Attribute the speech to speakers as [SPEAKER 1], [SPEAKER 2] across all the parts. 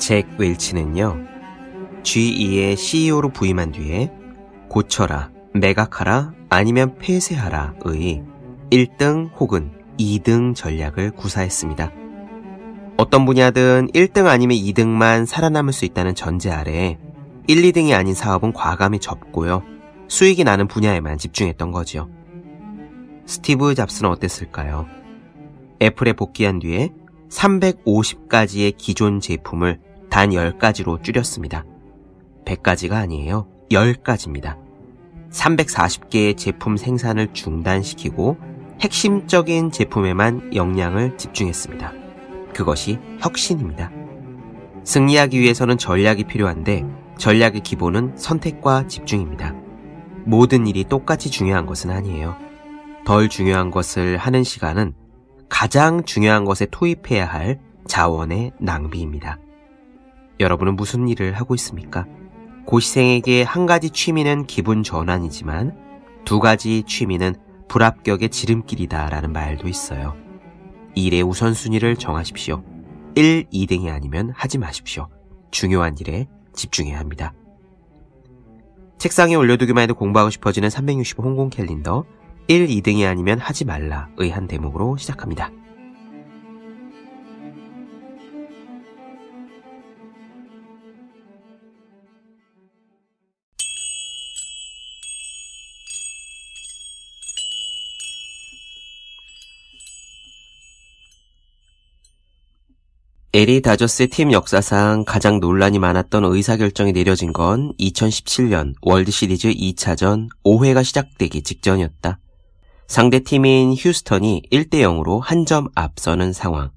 [SPEAKER 1] 잭 웰치는요, GE의 CEO로 부임한 뒤에 고쳐라, 매각하라, 아니면 폐쇄하라의 1등 혹은 2등 전략을 구사했습니다. 어떤 분야든 1등 아니면 2등만 살아남을 수 있다는 전제 아래 1, 2등이 아닌 사업은 과감히 접고요. 수익이 나는 분야에만 집중했던 거지요. 스티브 잡스는 어땠을까요? 애플에 복귀한 뒤에 350가지의 기존 제품을 단 10가지로 줄였습니다. 100가지가 아니에요. 10가지입니다. 340개의 제품 생산을 중단시키고 핵심적인 제품에만 역량을 집중했습니다. 그것이 혁신입니다. 승리하기 위해서는 전략이 필요한데 전략의 기본은 선택과 집중입니다. 모든 일이 똑같이 중요한 것은 아니에요. 덜 중요한 것을 하는 시간은 가장 중요한 것에 투입해야 할 자원의 낭비입니다. 여러분은 무슨 일을 하고 있습니까? 고시생에게 한 가지 취미는 기분 전환이지만 두 가지 취미는 불합격의 지름길이다라는 말도 있어요. 일의 우선순위를 정하십시오. 1, 2등이 아니면 하지 마십시오. 중요한 일에 집중해야 합니다. 책상에 올려두기만 해도 공부하고 싶어지는 365 홍콩 캘린더 1, 2등이 아니면 하지 말라의 한 대목으로 시작합니다. 에리 다저스의 팀 역사상 가장 논란이 많았던 의사결정이 내려진 건 2017년 월드시리즈 2차전 5회가 시작되기 직전이었다. 상대 팀인 휴스턴이 1대 0으로 한 점 앞서는 상황.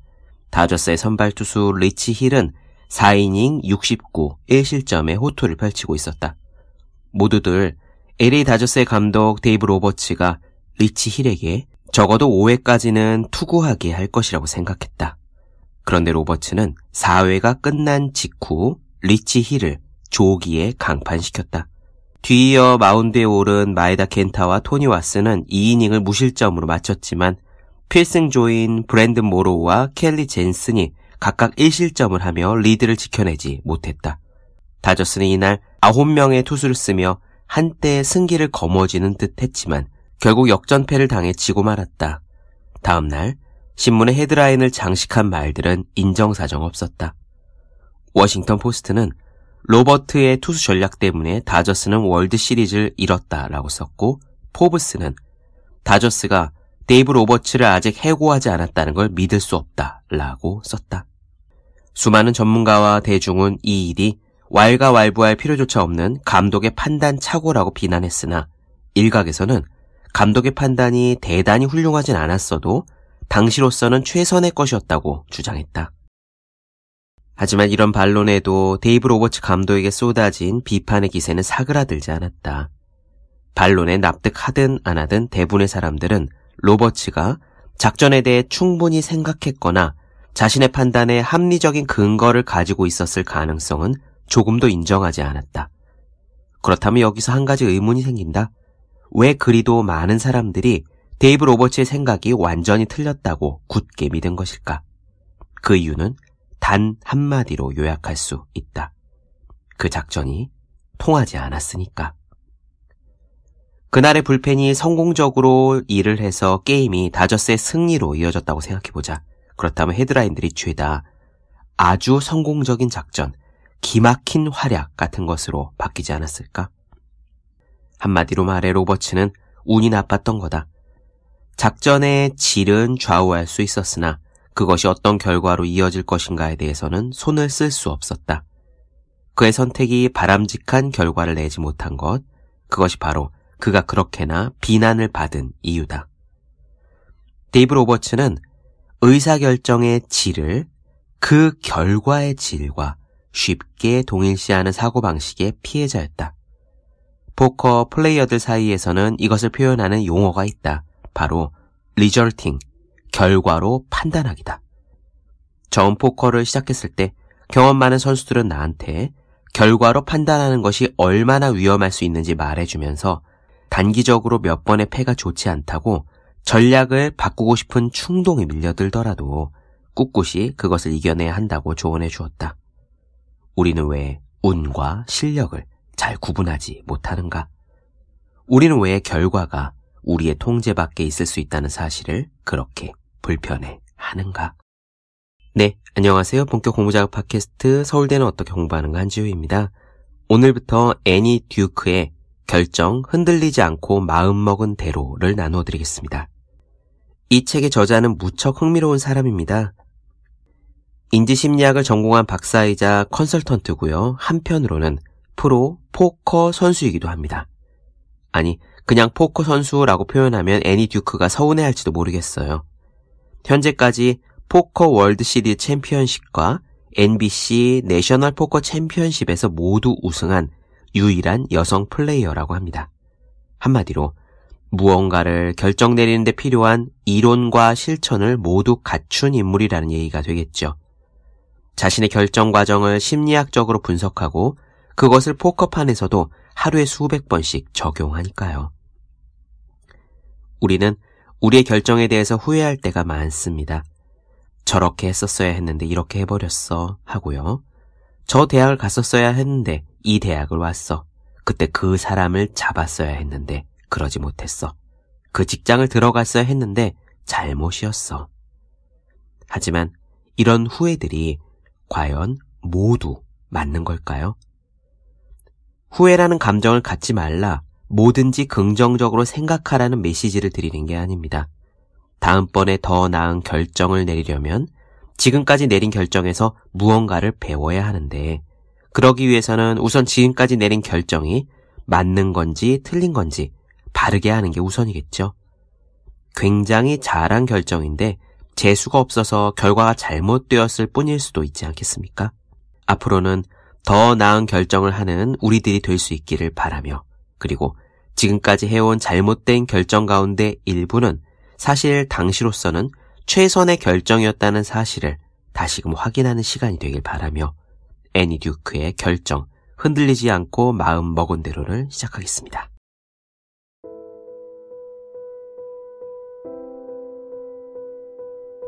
[SPEAKER 1] 다저스의 선발 투수 리치 힐은 4이닝 69, 1실점의 호투를 펼치고 있었다. 모두들 LA 다저스의 감독 데이브 로버츠가 리치 힐에게 적어도 5회까지는 투구하게 할 것이라고 생각했다. 그런데 로버츠는 4회가 끝난 직후 리치 힐을 조기에 강판시켰다. 뒤이어 마운드에 오른 마에다 켄타와 토니 와스는 2이닝을 무실점으로 마쳤지만 필승 조인 브랜든 모로우와 켈리 젠슨이 각각 1실점을 하며 리드를 지켜내지 못했다. 다저스는 이날 9명의 투수를 쓰며 한때 승기를 거머쥐는 듯 했지만 결국 역전패를 당해 지고 말았다. 다음날 신문의 헤드라인을 장식한 말들은 인정사정 없었다. 워싱턴 포스트는 로버트의 투수 전략 때문에 다저스는 월드 시리즈를 잃었다라고 썼고 포브스는 다저스가 데이브 로버츠를 아직 해고하지 않았다는 걸 믿을 수 없다라고 썼다. 수많은 전문가와 대중은 이 일이 왈가왈부할 필요조차 없는 감독의 판단 착오라고 비난했으나 일각에서는 감독의 판단이 대단히 훌륭하진 않았어도 당시로서는 최선의 것이었다고 주장했다. 하지만 이런 반론에도 데이브 로버츠 감독에게 쏟아진 비판의 기세는 사그라들지 않았다. 반론에 납득하든 안 하든 대부분의 사람들은 로버츠가 작전에 대해 충분히 생각했거나 자신의 판단에 합리적인 근거를 가지고 있었을 가능성은 조금도 인정하지 않았다. 그렇다면 여기서 한 가지 의문이 생긴다. 왜 그리도 많은 사람들이 데이브 로버츠의 생각이 완전히 틀렸다고 굳게 믿은 것일까? 그 이유는 단 한마디로 요약할 수 있다. 그 작전이 통하지 않았으니까. 그날의 불펜이 성공적으로 일을 해서 게임이 다저스의 승리로 이어졌다고 생각해보자. 그렇다면 헤드라인들이 죄다 아주 성공적인 작전, 기막힌 활약 같은 것으로 바뀌지 않았을까? 한마디로 말해 로버츠는 운이 나빴던 거다. 작전의 질은 좌우할 수 있었으나 그것이 어떤 결과로 이어질 것인가에 대해서는 손을 쓸 수 없었다. 그의 선택이 바람직한 결과를 내지 못한 것, 그것이 바로 그가 그렇게나 비난을 받은 이유다. 데이브 로버츠는 의사결정의 질을 그 결과의 질과 쉽게 동일시하는 사고방식의 피해자였다. 포커 플레이어들 사이에서는 이것을 표현하는 용어가 있다. 바로 리절팅, 결과로 판단하기다. 처음 포커를 시작했을 때 경험 많은 선수들은 나한테 결과로 판단하는 것이 얼마나 위험할 수 있는지 말해주면서 단기적으로 몇 번의 패가 좋지 않다고 전략을 바꾸고 싶은 충동이 밀려들더라도 꿋꿋이 그것을 이겨내야 한다고 조언해 주었다. 우리는 왜 운과 실력을 잘 구분하지 못하는가? 우리는 왜 결과가 우리의 통제 밖에 있을 수 있다는 사실을 그렇게 불편해 하는가? 네, 안녕하세요. 본격 공부작업 팟캐스트 서울대는 어떻게 공부하는가 한지우입니다. 오늘부터 애니 듀크의 결정 흔들리지 않고 마음먹은 대로를 나누어 드리겠습니다. 이 책의 저자는 무척 흥미로운 사람입니다. 인지심리학을 전공한 박사이자 컨설턴트고요. 한편으로는 프로 포커 선수이기도 합니다. 아니, 그냥 포커 선수라고 표현하면 애니 듀크가 서운해할지도 모르겠어요. 현재까지 포커 월드 시리즈 챔피언십과 NBC 내셔널 포커 챔피언십에서 모두 우승한 유일한 여성 플레이어라고 합니다. 한마디로 무언가를 결정 내리는데 필요한 이론과 실천을 모두 갖춘 인물이라는 얘기가 되겠죠. 자신의 결정 과정을 심리학적으로 분석하고 그것을 포커판에서도 하루에 수백 번씩 적용하니까요. 우리는 우리의 결정에 대해서 후회할 때가 많습니다. 저렇게 했었어야 했는데 이렇게 해버렸어 하고요. 저 대학을 갔었어야 했는데 이 대학을 왔어. 그때 그 사람을 잡았어야 했는데 그러지 못했어. 그 직장을 들어갔어야 했는데 잘못이었어. 하지만 이런 후회들이 과연 모두 맞는 걸까요? 후회라는 감정을 갖지 말라. 뭐든지 긍정적으로 생각하라는 메시지를 드리는 게 아닙니다. 다음번에 더 나은 결정을 내리려면 지금까지 내린 결정에서 무언가를 배워야 하는데 그러기 위해서는 우선 지금까지 내린 결정이 맞는 건지 틀린 건지 바르게 하는 게 우선이겠죠. 굉장히 잘한 결정인데 재수가 없어서 결과가 잘못되었을 뿐일 수도 있지 않겠습니까? 앞으로는 더 나은 결정을 하는 우리들이 될 수 있기를 바라며 그리고 지금까지 해온 잘못된 결정 가운데 일부는 사실 당시로서는 최선의 결정이었다는 사실을 다시금 확인하는 시간이 되길 바라며 애니 듀크의 결정, 흔들리지 않고 마음 먹은 대로를 시작하겠습니다.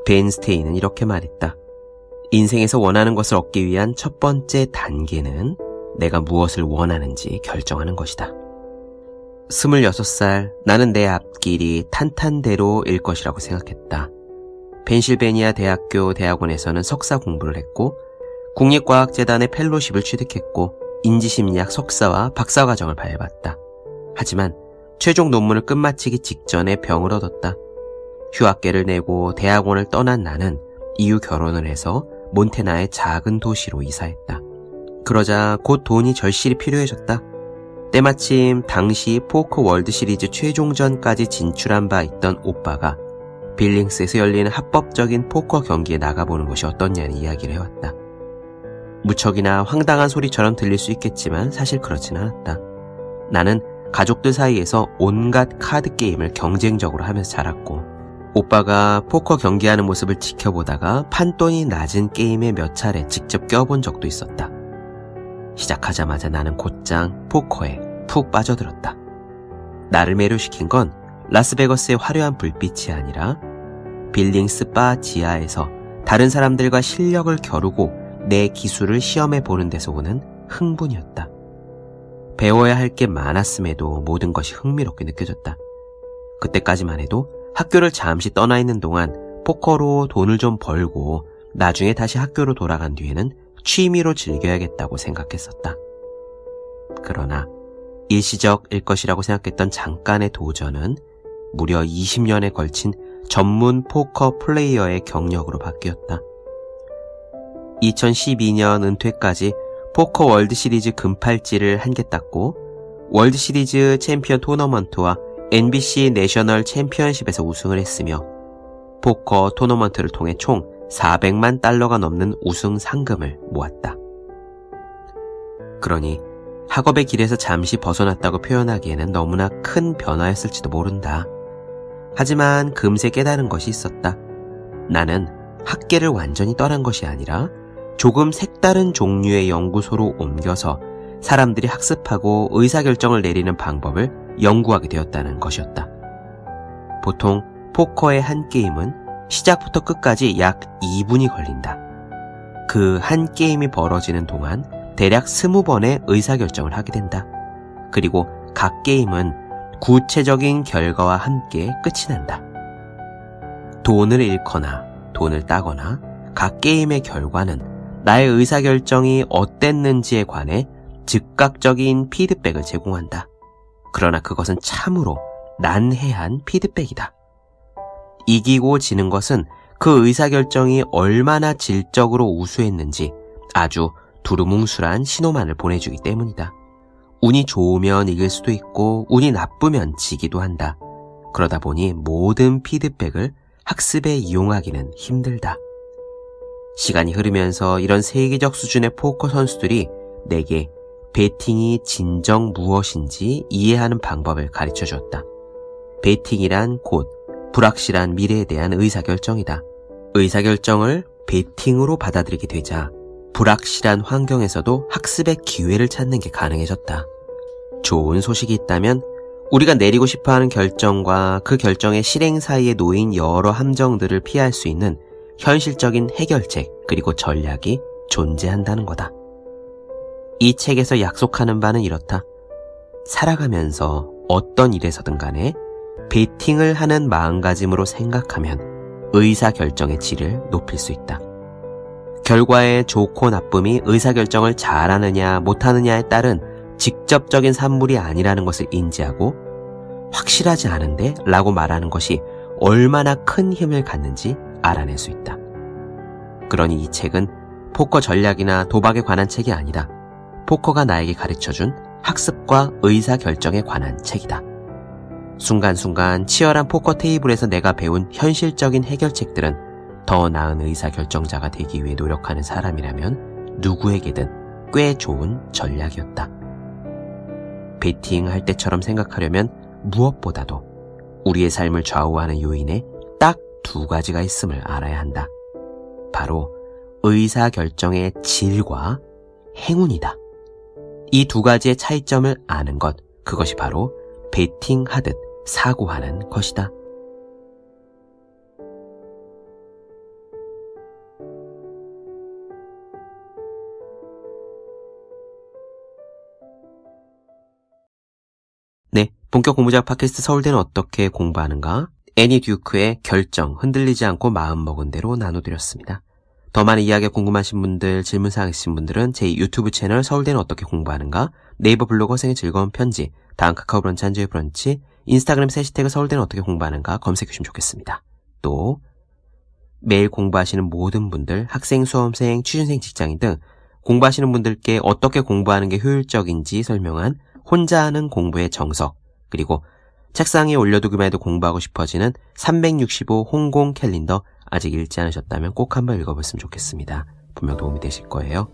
[SPEAKER 1] 벤 스테이는 이렇게 말했다. 인생에서 원하는 것을 얻기 위한 첫 번째 단계는 내가 무엇을 원하는지 결정하는 것이다. 26살, 나는 내 앞길이 탄탄대로일 것이라고 생각했다. 펜실베니아 대학교 대학원에서는 석사 공부를 했고, 국립과학재단의 펠로십을 취득했고, 인지심리학 석사와 박사과정을 밟았다. 하지만 최종 논문을 끝마치기 직전에 병을 얻었다. 휴학계를 내고 대학원을 떠난 나는 이후 결혼을 해서 몬태나의 작은 도시로 이사했다. 그러자 곧 돈이 절실히 필요해졌다. 때마침 당시 포커 월드 시리즈 최종전까지 진출한 바 있던 오빠가 빌링스에서 열리는 합법적인 포커 경기에 나가보는 것이 어떻냐는 이야기를 해왔다. 무척이나 황당한 소리처럼 들릴 수 있겠지만 사실 그렇진 않았다. 나는 가족들 사이에서 온갖 카드 게임을 경쟁적으로 하면서 자랐고 오빠가 포커 경기하는 모습을 지켜보다가 판돈이 낮은 게임에 몇 차례 직접 껴본 적도 있었다. 시작하자마자 나는 곧장 포커에 푹 빠져들었다. 나를 매료시킨 건 라스베거스의 화려한 불빛이 아니라 빌링스 바 지하에서 다른 사람들과 실력을 겨루고 내 기술을 시험해 보는 데서 오는 흥분이었다. 배워야 할 게 많았음에도 모든 것이 흥미롭게 느껴졌다. 그때까지만 해도 학교를 잠시 떠나 있는 동안 포커로 돈을 좀 벌고 나중에 다시 학교로 돌아간 뒤에는 취미로 즐겨야겠다고 생각했었다. 그러나 일시적일 것이라고 생각했던 잠깐의 도전은 무려 20년에 걸친 전문 포커 플레이어의 경력으로 바뀌었다. 2012년 은퇴까지 포커 월드 시리즈 금팔찌를 한 개 땄고 월드 시리즈 챔피언 토너먼트와 NBC 내셔널 챔피언십에서 우승을 했으며 포커 토너먼트를 통해 총 400만 달러가 넘는 우승 상금을 모았다. 그러니 학업의 길에서 잠시 벗어났다고 표현하기에는 너무나 큰 변화였을지도 모른다. 하지만 금세 깨달은 것이 있었다. 나는 학계를 완전히 떠난 것이 아니라 조금 색다른 종류의 연구소로 옮겨서 사람들이 학습하고 의사결정을 내리는 방법을 연구하게 되었다는 것이었다. 보통 포커의 한 게임은 시작부터 끝까지 약 2분이 걸린다. 그 한 게임이 벌어지는 동안 대략 20번의 의사결정을 하게 된다. 그리고 각 게임은 구체적인 결과와 함께 끝이 난다. 돈을 잃거나 돈을 따거나 각 게임의 결과는 나의 의사결정이 어땠는지에 관해 즉각적인 피드백을 제공한다. 그러나 그것은 참으로 난해한 피드백이다. 이기고 지는 것은 그 의사결정이 얼마나 질적으로 우수했는지 아주 두루뭉술한 신호만을 보내주기 때문이다. 운이 좋으면 이길 수도 있고 운이 나쁘면 지기도 한다. 그러다 보니 모든 피드백을 학습에 이용하기는 힘들다. 시간이 흐르면서 이런 세계적 수준의 포커 선수들이 내게 베팅이 진정 무엇인지 이해하는 방법을 가르쳐 줬다. 베팅이란 곧 불확실한 미래에 대한 의사결정이다. 의사결정을 베팅으로 받아들이게 되자 불확실한 환경에서도 학습의 기회를 찾는 게 가능해졌다. 좋은 소식이 있다면 우리가 내리고 싶어 하는 결정과 그 결정의 실행 사이에 놓인 여러 함정들을 피할 수 있는 현실적인 해결책 그리고 전략이 존재한다는 거다. 이 책에서 약속하는 바는 이렇다. 살아가면서 어떤 일에서든 간에 베팅을 하는 마음가짐으로 생각하면 의사결정의 질을 높일 수 있다. 결과의 좋고 나쁨이 의사결정을 잘하느냐 못하느냐에 따른 직접적인 산물이 아니라는 것을 인지하고 확실하지 않은데 라고 말하는 것이 얼마나 큰 힘을 갖는지 알아낼 수 있다. 그러니 이 책은 포커 전략이나 도박에 관한 책이 아니다. 포커가 나에게 가르쳐준 학습과 의사결정에 관한 책이다. 순간순간 치열한 포커 테이블에서 내가 배운 현실적인 해결책들은 더 나은 의사결정자가 되기 위해 노력하는 사람이라면 누구에게든 꽤 좋은 전략이었다. 베팅 할 때처럼 생각하려면 무엇보다도 우리의 삶을 좌우하는 요인에 딱 두 가지가 있음을 알아야 한다. 바로 의사결정의 질과 행운이다. 이 두 가지의 차이점을 아는 것, 그것이 바로 베팅하듯 사고하는 것이다. 네, 본격 공부작 팟캐스트 서울대는 어떻게 공부하는가? 애니 듀크의 결정, 흔들리지 않고 마음먹은 대로 나눠드렸습니다. 더 많은 이야기 궁금하신 분들, 질문사항 있으신 분들은 제 유튜브 채널 서울대는 어떻게 공부하는가, 네이버 블로그 생의 즐거운 편지, 다음 카카오 브런치 한주의 브런치, 인스타그램 세시태그 서울대는 어떻게 공부하는가 검색해 주시면 좋겠습니다. 또 매일 공부하시는 모든 분들, 학생, 수험생, 취준생, 직장인 등 공부하시는 분들께 어떻게 공부하는 게 효율적인지 설명한 혼자 하는 공부의 정석, 그리고 책상 에 올려두기만 해도 공부하고 싶어지는 365 홍공 캘린더 아직 읽지 않으셨다면 꼭 한번 읽어봤으면 좋겠습니다. 분명 도움이 되실 거예요.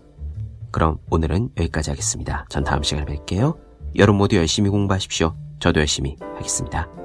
[SPEAKER 1] 그럼 오늘은 여기까지 하겠습니다. 전 다음 시간에 뵐게요. 여러분 모두 열심히 공부하십시오. 저도 열심히 하겠습니다.